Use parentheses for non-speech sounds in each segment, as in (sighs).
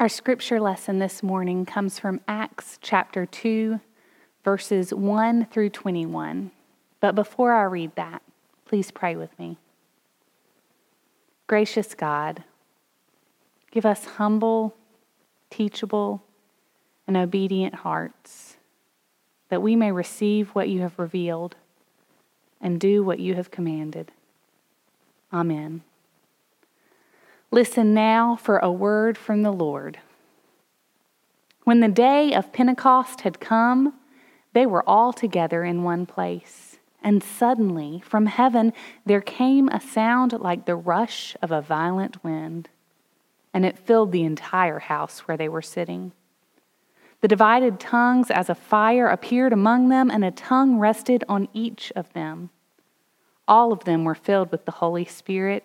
Our scripture lesson this morning comes from Acts chapter 2, verses 1 through 21. But before I read that, please pray with me. Gracious God, give us humble, teachable, and obedient hearts, that we may receive what you have revealed and do what you have commanded. Amen. Listen now for a word from the Lord. When the day of Pentecost had come, they were all together in one place. And suddenly, from heaven, there came a sound like the rush of a violent wind, and it filled the entire house where they were sitting. The divided tongues as a fire appeared among them, and a tongue rested on each of them. All of them were filled with the Holy Spirit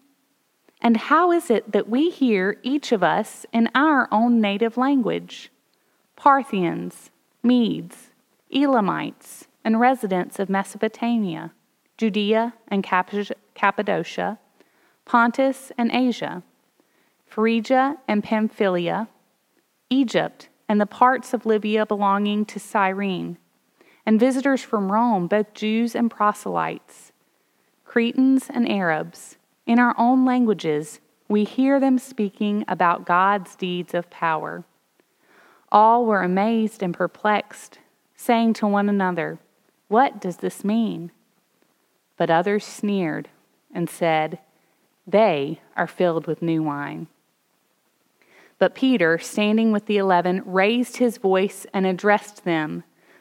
And how is it that we hear each of us in our own native language? Parthians, Medes, Elamites, and residents of Mesopotamia, Judea and Cappadocia, Pontus and Asia, Phrygia and Pamphylia, Egypt and the parts of Libya belonging to Cyrene, and visitors from Rome, both Jews and proselytes, Cretans and Arabs in our own languages, we hear them speaking about God's deeds of power. All were amazed and perplexed, saying to one another, What does this mean? But others sneered and said, They are filled with new wine. But Peter, standing with the eleven, raised his voice and addressed them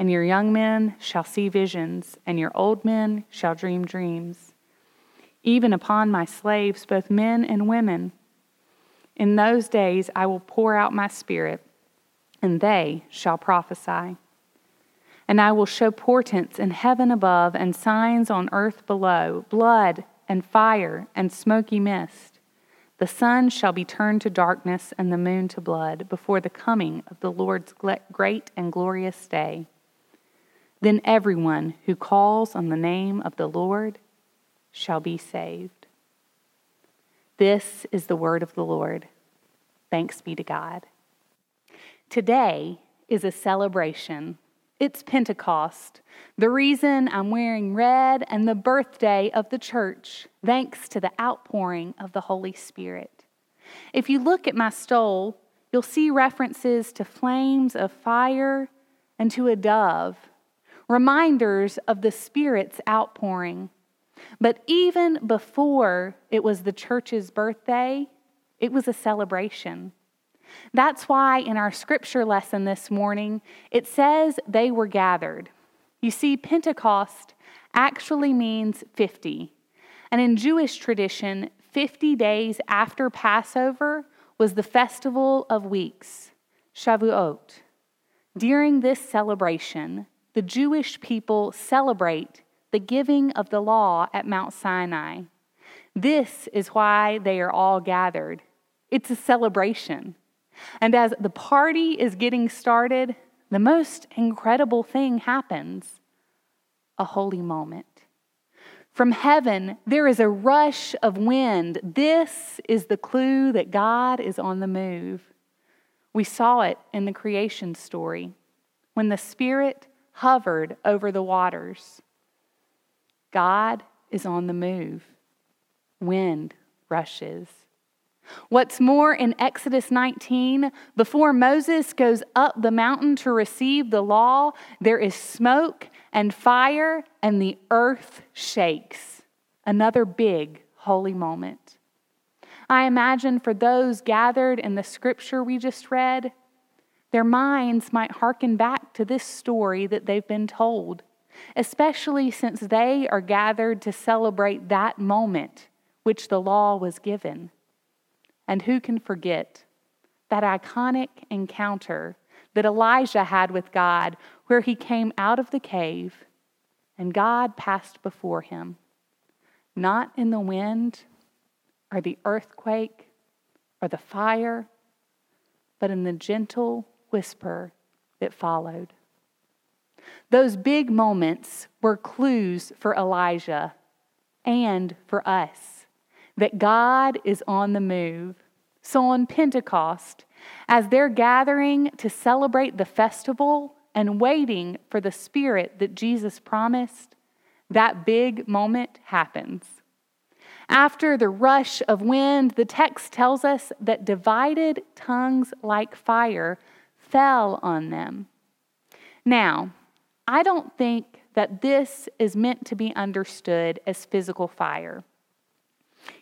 and your young men shall see visions, and your old men shall dream dreams. Even upon my slaves, both men and women. In those days I will pour out my spirit, and they shall prophesy. And I will show portents in heaven above and signs on earth below blood and fire and smoky mist. The sun shall be turned to darkness and the moon to blood before the coming of the Lord's great and glorious day. Then everyone who calls on the name of the Lord shall be saved. This is the word of the Lord. Thanks be to God. Today is a celebration. It's Pentecost, the reason I'm wearing red, and the birthday of the church, thanks to the outpouring of the Holy Spirit. If you look at my stole, you'll see references to flames of fire and to a dove reminders of the Spirit's outpouring. But even before it was the church's birthday, it was a celebration. That's why in our scripture lesson this morning, it says they were gathered. You see, Pentecost actually means 50. And in Jewish tradition, 50 days after Passover was the festival of weeks, Shavuot. During this celebration, the Jewish people celebrate the giving of the law at Mount Sinai. This is why they are all gathered. It's a celebration. And as the party is getting started, the most incredible thing happens a holy moment. From heaven, there is a rush of wind. This is the clue that God is on the move. We saw it in the creation story. When the Spirit hovered over the waters. God is on the move. Wind rushes. What's more, in Exodus 19, before Moses goes up the mountain to receive the law, there is smoke and fire, and the earth shakes. Another big holy moment. I imagine for those gathered in the scripture we just read, their minds might hearken back to this story that they've been told, especially since they are gathered to celebrate that moment which the law was given. And who can forget that iconic encounter that Elijah had with God, where he came out of the cave and God passed before him, not in the wind or the earthquake or the fire, but in the gentle whisper that followed. Those big moments were clues for Elijah and for us that God is on the move. So on Pentecost, as they're gathering to celebrate the festival and waiting for the Spirit that Jesus promised, that big moment happens. After the rush of wind, the text tells us that divided tongues like fire fell on them. Now, I don't think that this is meant to be understood as physical fire.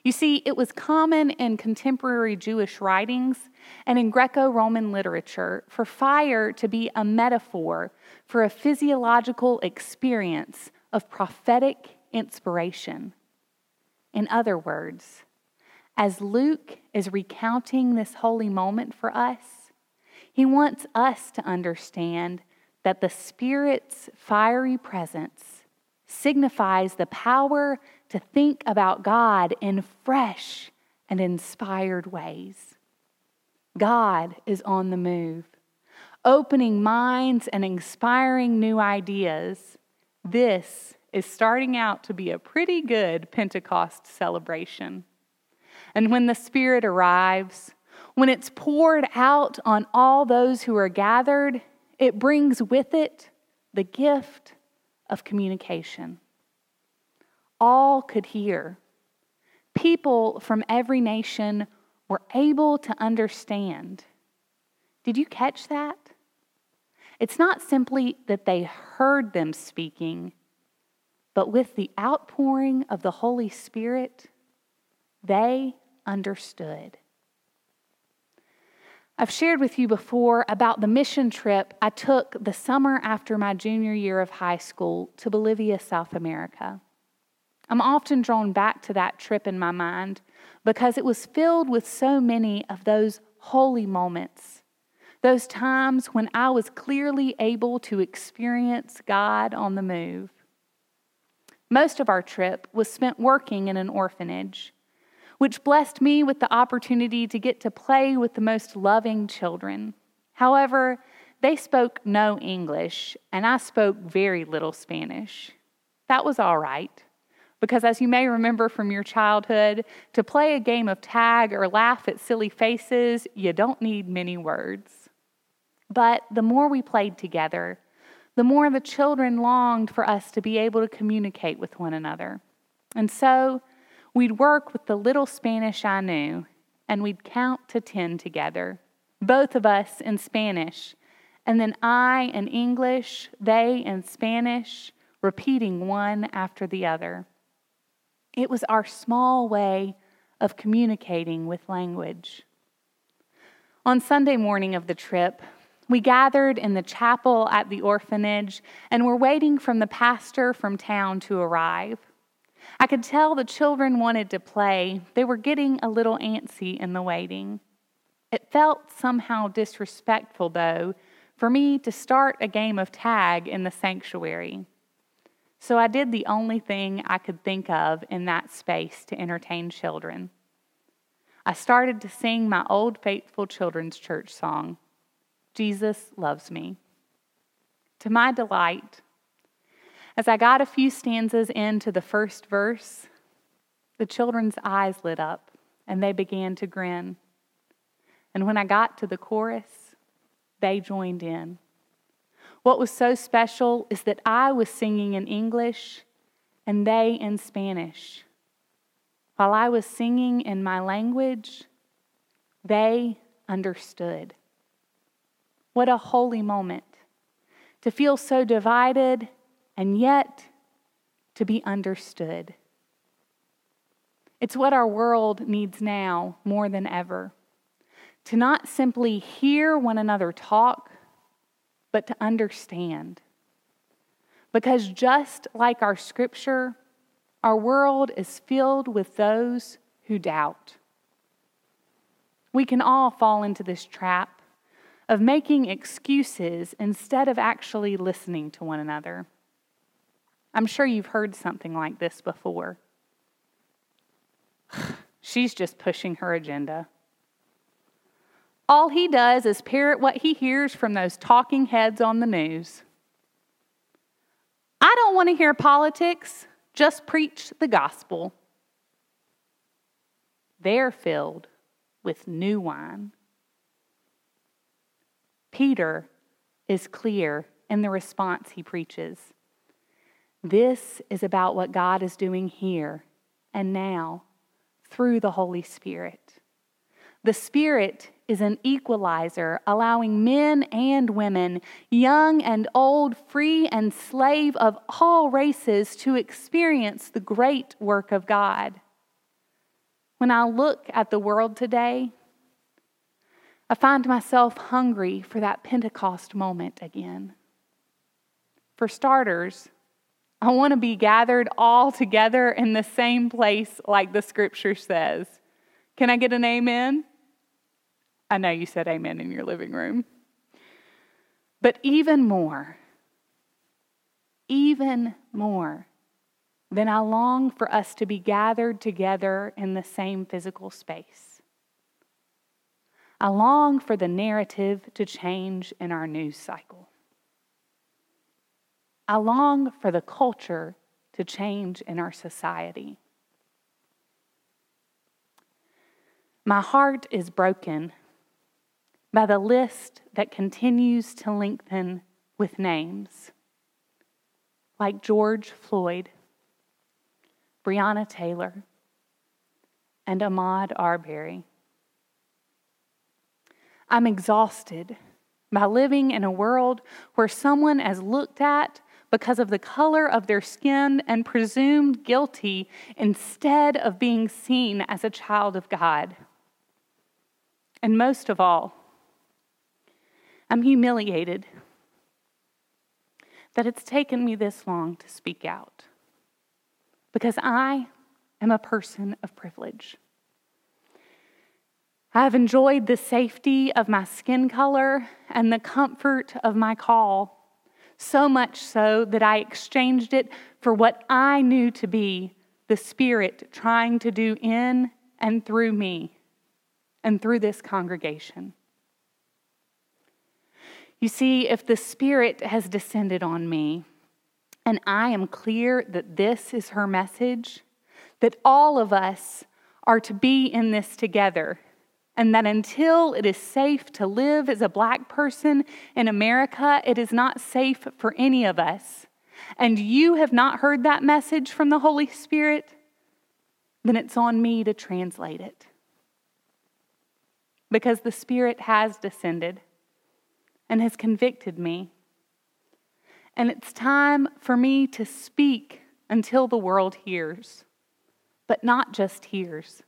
You see, it was common in contemporary Jewish writings and in Greco Roman literature for fire to be a metaphor for a physiological experience of prophetic inspiration. In other words, as Luke is recounting this holy moment for us, he wants us to understand that the Spirit's fiery presence signifies the power to think about God in fresh and inspired ways. God is on the move, opening minds and inspiring new ideas. This is starting out to be a pretty good Pentecost celebration. And when the Spirit arrives, when it's poured out on all those who are gathered, it brings with it the gift of communication all could hear. People from every nation were able to understand. Did you catch that? It's not simply that they heard them speaking, but with the outpouring of the Holy Spirit, they understood. I've shared with you before about the mission trip I took the summer after my junior year of high school to Bolivia, South America. I'm often drawn back to that trip in my mind because it was filled with so many of those holy moments, those times when I was clearly able to experience God on the move. Most of our trip was spent working in an orphanage, which blessed me with the opportunity to get to play with the most loving children. However, they spoke no English, and I spoke very little Spanish. That was all right. Because, as you may remember from your childhood, to play a game of tag or laugh at silly faces, you don't need many words. But the more we played together, the more the children longed for us to be able to communicate with one another. And so we'd work with the little Spanish I knew, and we'd count to 10 together, both of us in Spanish, and then I in English, they in Spanish, repeating one after the other. It was our small way of communicating with language. On Sunday morning of the trip, we gathered in the chapel at the orphanage and were waiting for the pastor from town to arrive. I could tell the children wanted to play. They were getting a little antsy in the waiting. It felt somehow disrespectful, though, for me to start a game of tag in the sanctuary. So I did the only thing I could think of in that space to entertain children. I started to sing my old faithful children's church song, Jesus Loves Me. To my delight, as I got a few stanzas into the first verse, the children's eyes lit up and they began to grin. And when I got to the chorus, they joined in. What was so special is that I was singing in English and they in Spanish. While I was singing in my language, they understood. What a holy moment to feel so divided and yet to be understood. It's what our world needs now more than ever to not simply hear one another talk, but to understand. Because just like our scripture, our world is filled with those who doubt. We can all fall into this trap of making excuses instead of actually listening to one another. I'm sure you've heard something like this before. (sighs) She's just pushing her agenda. All he does is parrot what he hears from those talking heads on the news. I don't want to hear politics, just preach the gospel. They're filled with new wine. Peter is clear in the response he preaches. This is about what God is doing here and now through the Holy Spirit. The Spirit is an equalizer, allowing men and women, young and old, free and slave of all races, to experience the great work of God. When I look at the world today, I find myself hungry for that Pentecost moment again. For starters, I want to be gathered all together in the same place, like the scripture says. Can I get an amen? I know you said amen in your living room. But even more, even more than I long for us to be gathered together in the same physical space. I long for the narrative to change in our news cycle. I long for the culture to change in our society. My heart is broken by the list that continues to lengthen with names like George Floyd, Breonna Taylor, and Ahmaud Arbery. I'm exhausted by living in a world where someone is looked at because of the color of their skin and presumed guilty instead of being seen as a child of God. And most of all, I'm humiliated that it's taken me this long to speak out because I am a person of privilege. I have enjoyed the safety of my skin color and the comfort of my call, so much so that I exchanged it for what I knew to be the Spirit trying to do in and through me and through this congregation. You see, if the Spirit has descended on me, and I am clear that this is her message, that all of us are to be in this together, and that until it is safe to live as a black person in America, it is not safe for any of us, and you have not heard that message from the Holy Spirit, then it's on me to translate it. Because the Spirit has descended and has convicted me. And it's time for me to speak until the world hears, but not just hears.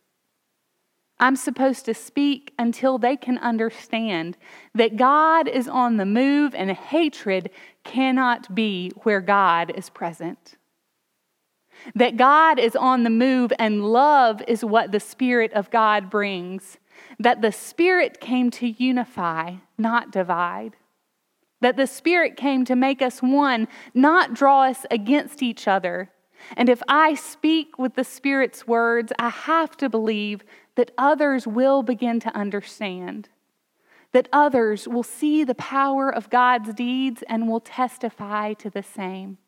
I'm supposed to speak until they can understand that God is on the move and hatred cannot be where God is present. That God is on the move and love is what the Spirit of God brings that the Spirit came to unify, not divide. That the Spirit came to make us one, not draw us against each other. And if I speak with the Spirit's words, I have to believe that others will begin to understand, that others will see the power of God's deeds and will testify to the same.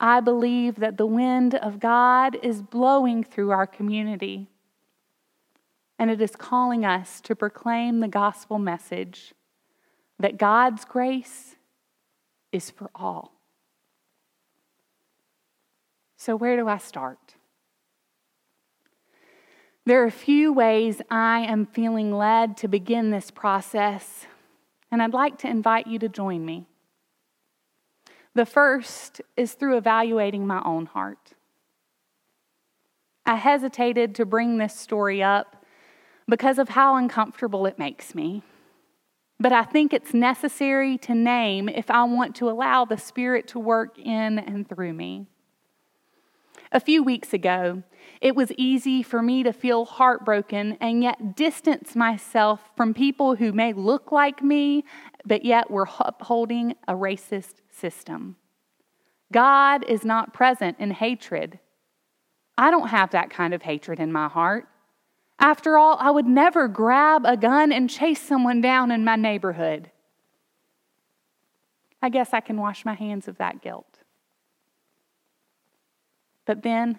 I believe that the wind of God is blowing through our community and it is calling us to proclaim the gospel message that God's grace is for all. So, where do I start? There are a few ways I am feeling led to begin this process, and I'd like to invite you to join me. The first is through evaluating my own heart. I hesitated to bring this story up because of how uncomfortable it makes me. But I think it's necessary to name if I want to allow the Spirit to work in and through me. A few weeks ago, it was easy for me to feel heartbroken and yet distance myself from people who may look like me, but yet were upholding a racist system. God is not present in hatred. I don't have that kind of hatred in my heart. After all, I would never grab a gun and chase someone down in my neighborhood. I guess I can wash my hands of that guilt. But then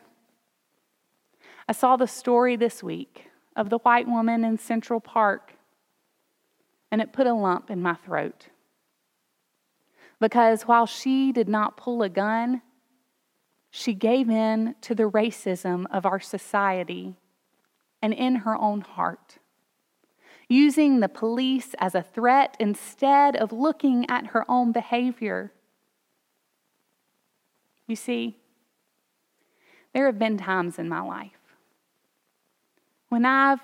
I saw the story this week of the white woman in Central Park, and it put a lump in my throat. Because while she did not pull a gun, she gave in to the racism of our society and in her own heart, using the police as a threat instead of looking at her own behavior. You see, there have been times in my life when I've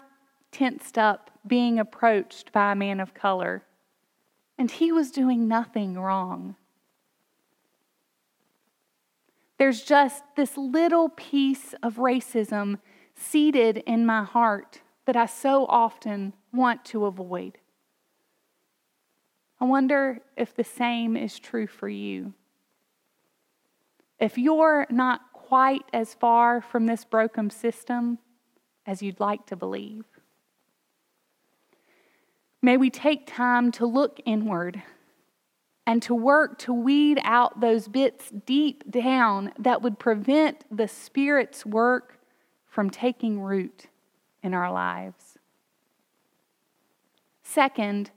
tensed up being approached by a man of color, and he was doing nothing wrong. There's just this little piece of racism seated in my heart that I so often want to avoid. I wonder if the same is true for you. If you're not quite as far from this broken system as you'd like to believe, may we take time to look inward and to work to weed out those bits deep down that would prevent the Spirit's work from taking root in our lives. Second,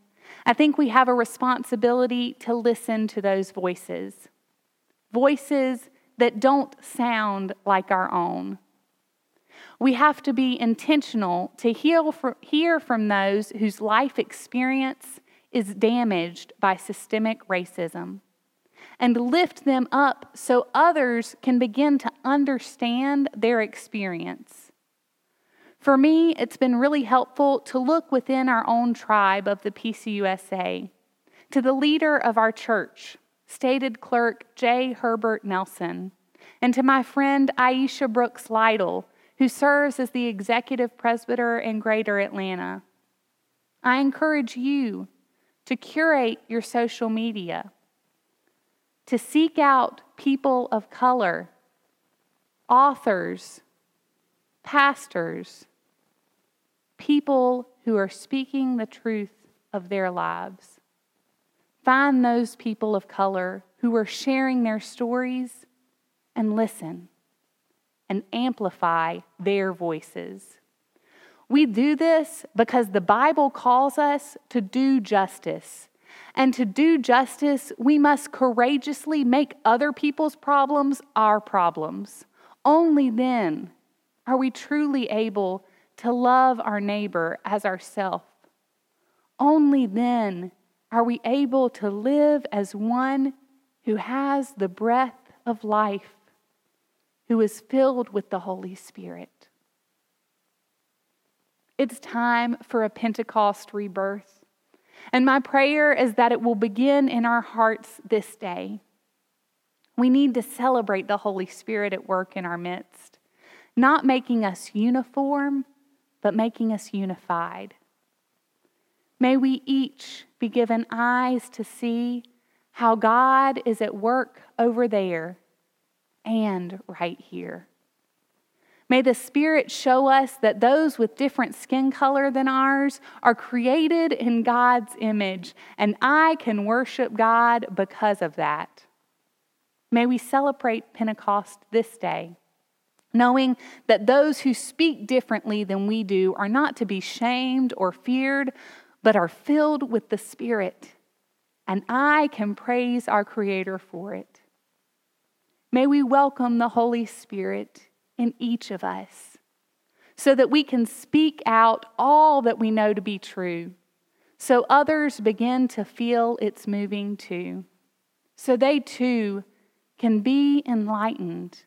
I think we have a responsibility to listen to those voices, voices that don't sound like our own. We have to be intentional to hear from those whose life experience is damaged by systemic racism and lift them up so others can begin to understand their experience. For me, it's been really helpful to look within our own tribe of the PCUSA, to the leader of our church, stated clerk J. Herbert Nelson, and to my friend Aisha Brooks Lytle, who serves as the executive presbyter in Greater Atlanta. I encourage you to curate your social media to seek out people of color, authors, pastors, people who are speaking the truth of their lives. Find those people of color who are sharing their stories and listen and amplify their voices. We do this because the Bible calls us to do justice and to do justice, we must courageously make other people's problems our problems. Only then are we truly able to love our neighbor as ourself. Only then are we able to live as one who has the breath of life, who is filled with the Holy Spirit. It's time for a Pentecost rebirth. And my prayer is that it will begin in our hearts this day. We need to celebrate the Holy Spirit at work in our midst, not making us uniform, but making us unified. May we each be given eyes to see how God is at work over there and right here. May the Spirit show us that those with different skin color than ours are created in God's image, and I can worship God because of that. May we celebrate Pentecost this day, knowing that those who speak differently than we do are not to be shamed or feared, but are filled with the Spirit, and I can praise our Creator for it. May we welcome the Holy Spirit in each of us so that we can speak out all that we know to be true, so others begin to feel it's moving too, so they too can be enlightened,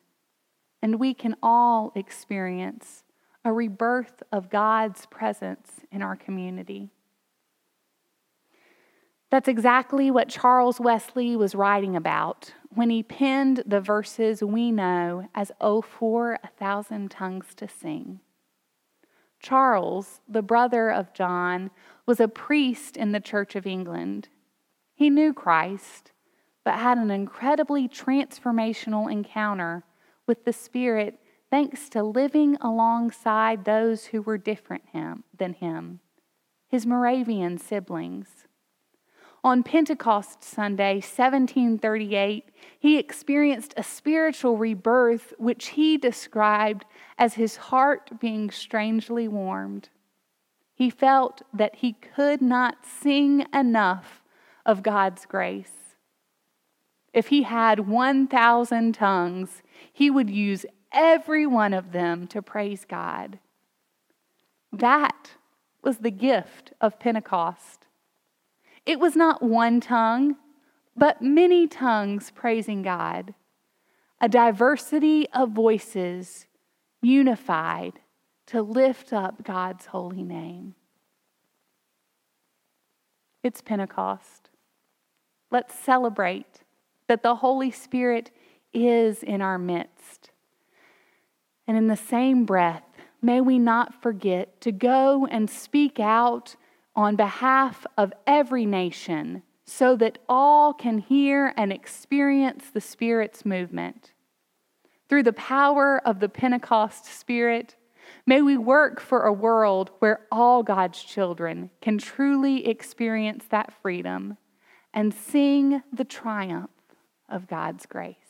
and we can all experience a rebirth of God's presence in our community. That's exactly what Charles Wesley was writing about when he penned the verses we know as Oh, for a thousand tongues to sing. Charles, the brother of John, was a priest in the Church of England. He knew Christ, but had an incredibly transformational encounter with the Spirit thanks to living alongside those who were different him, than him, his Moravian siblings. On Pentecost Sunday, 1738, he experienced a spiritual rebirth which he described as his heart being strangely warmed. He felt that he could not sing enough of God's grace. If he had 1,000 tongues, he would use every one of them to praise God. That was the gift of Pentecost. It was not one tongue, but many tongues praising God, a diversity of voices unified to lift up God's holy name. It's Pentecost. Let's celebrate that the Holy Spirit is in our midst. And in the same breath, may we not forget to go and speak out on behalf of every nation so that all can hear and experience the Spirit's movement. Through the power of the Pentecost Spirit, may we work for a world where all God's children can truly experience that freedom and sing the triumph of God's grace.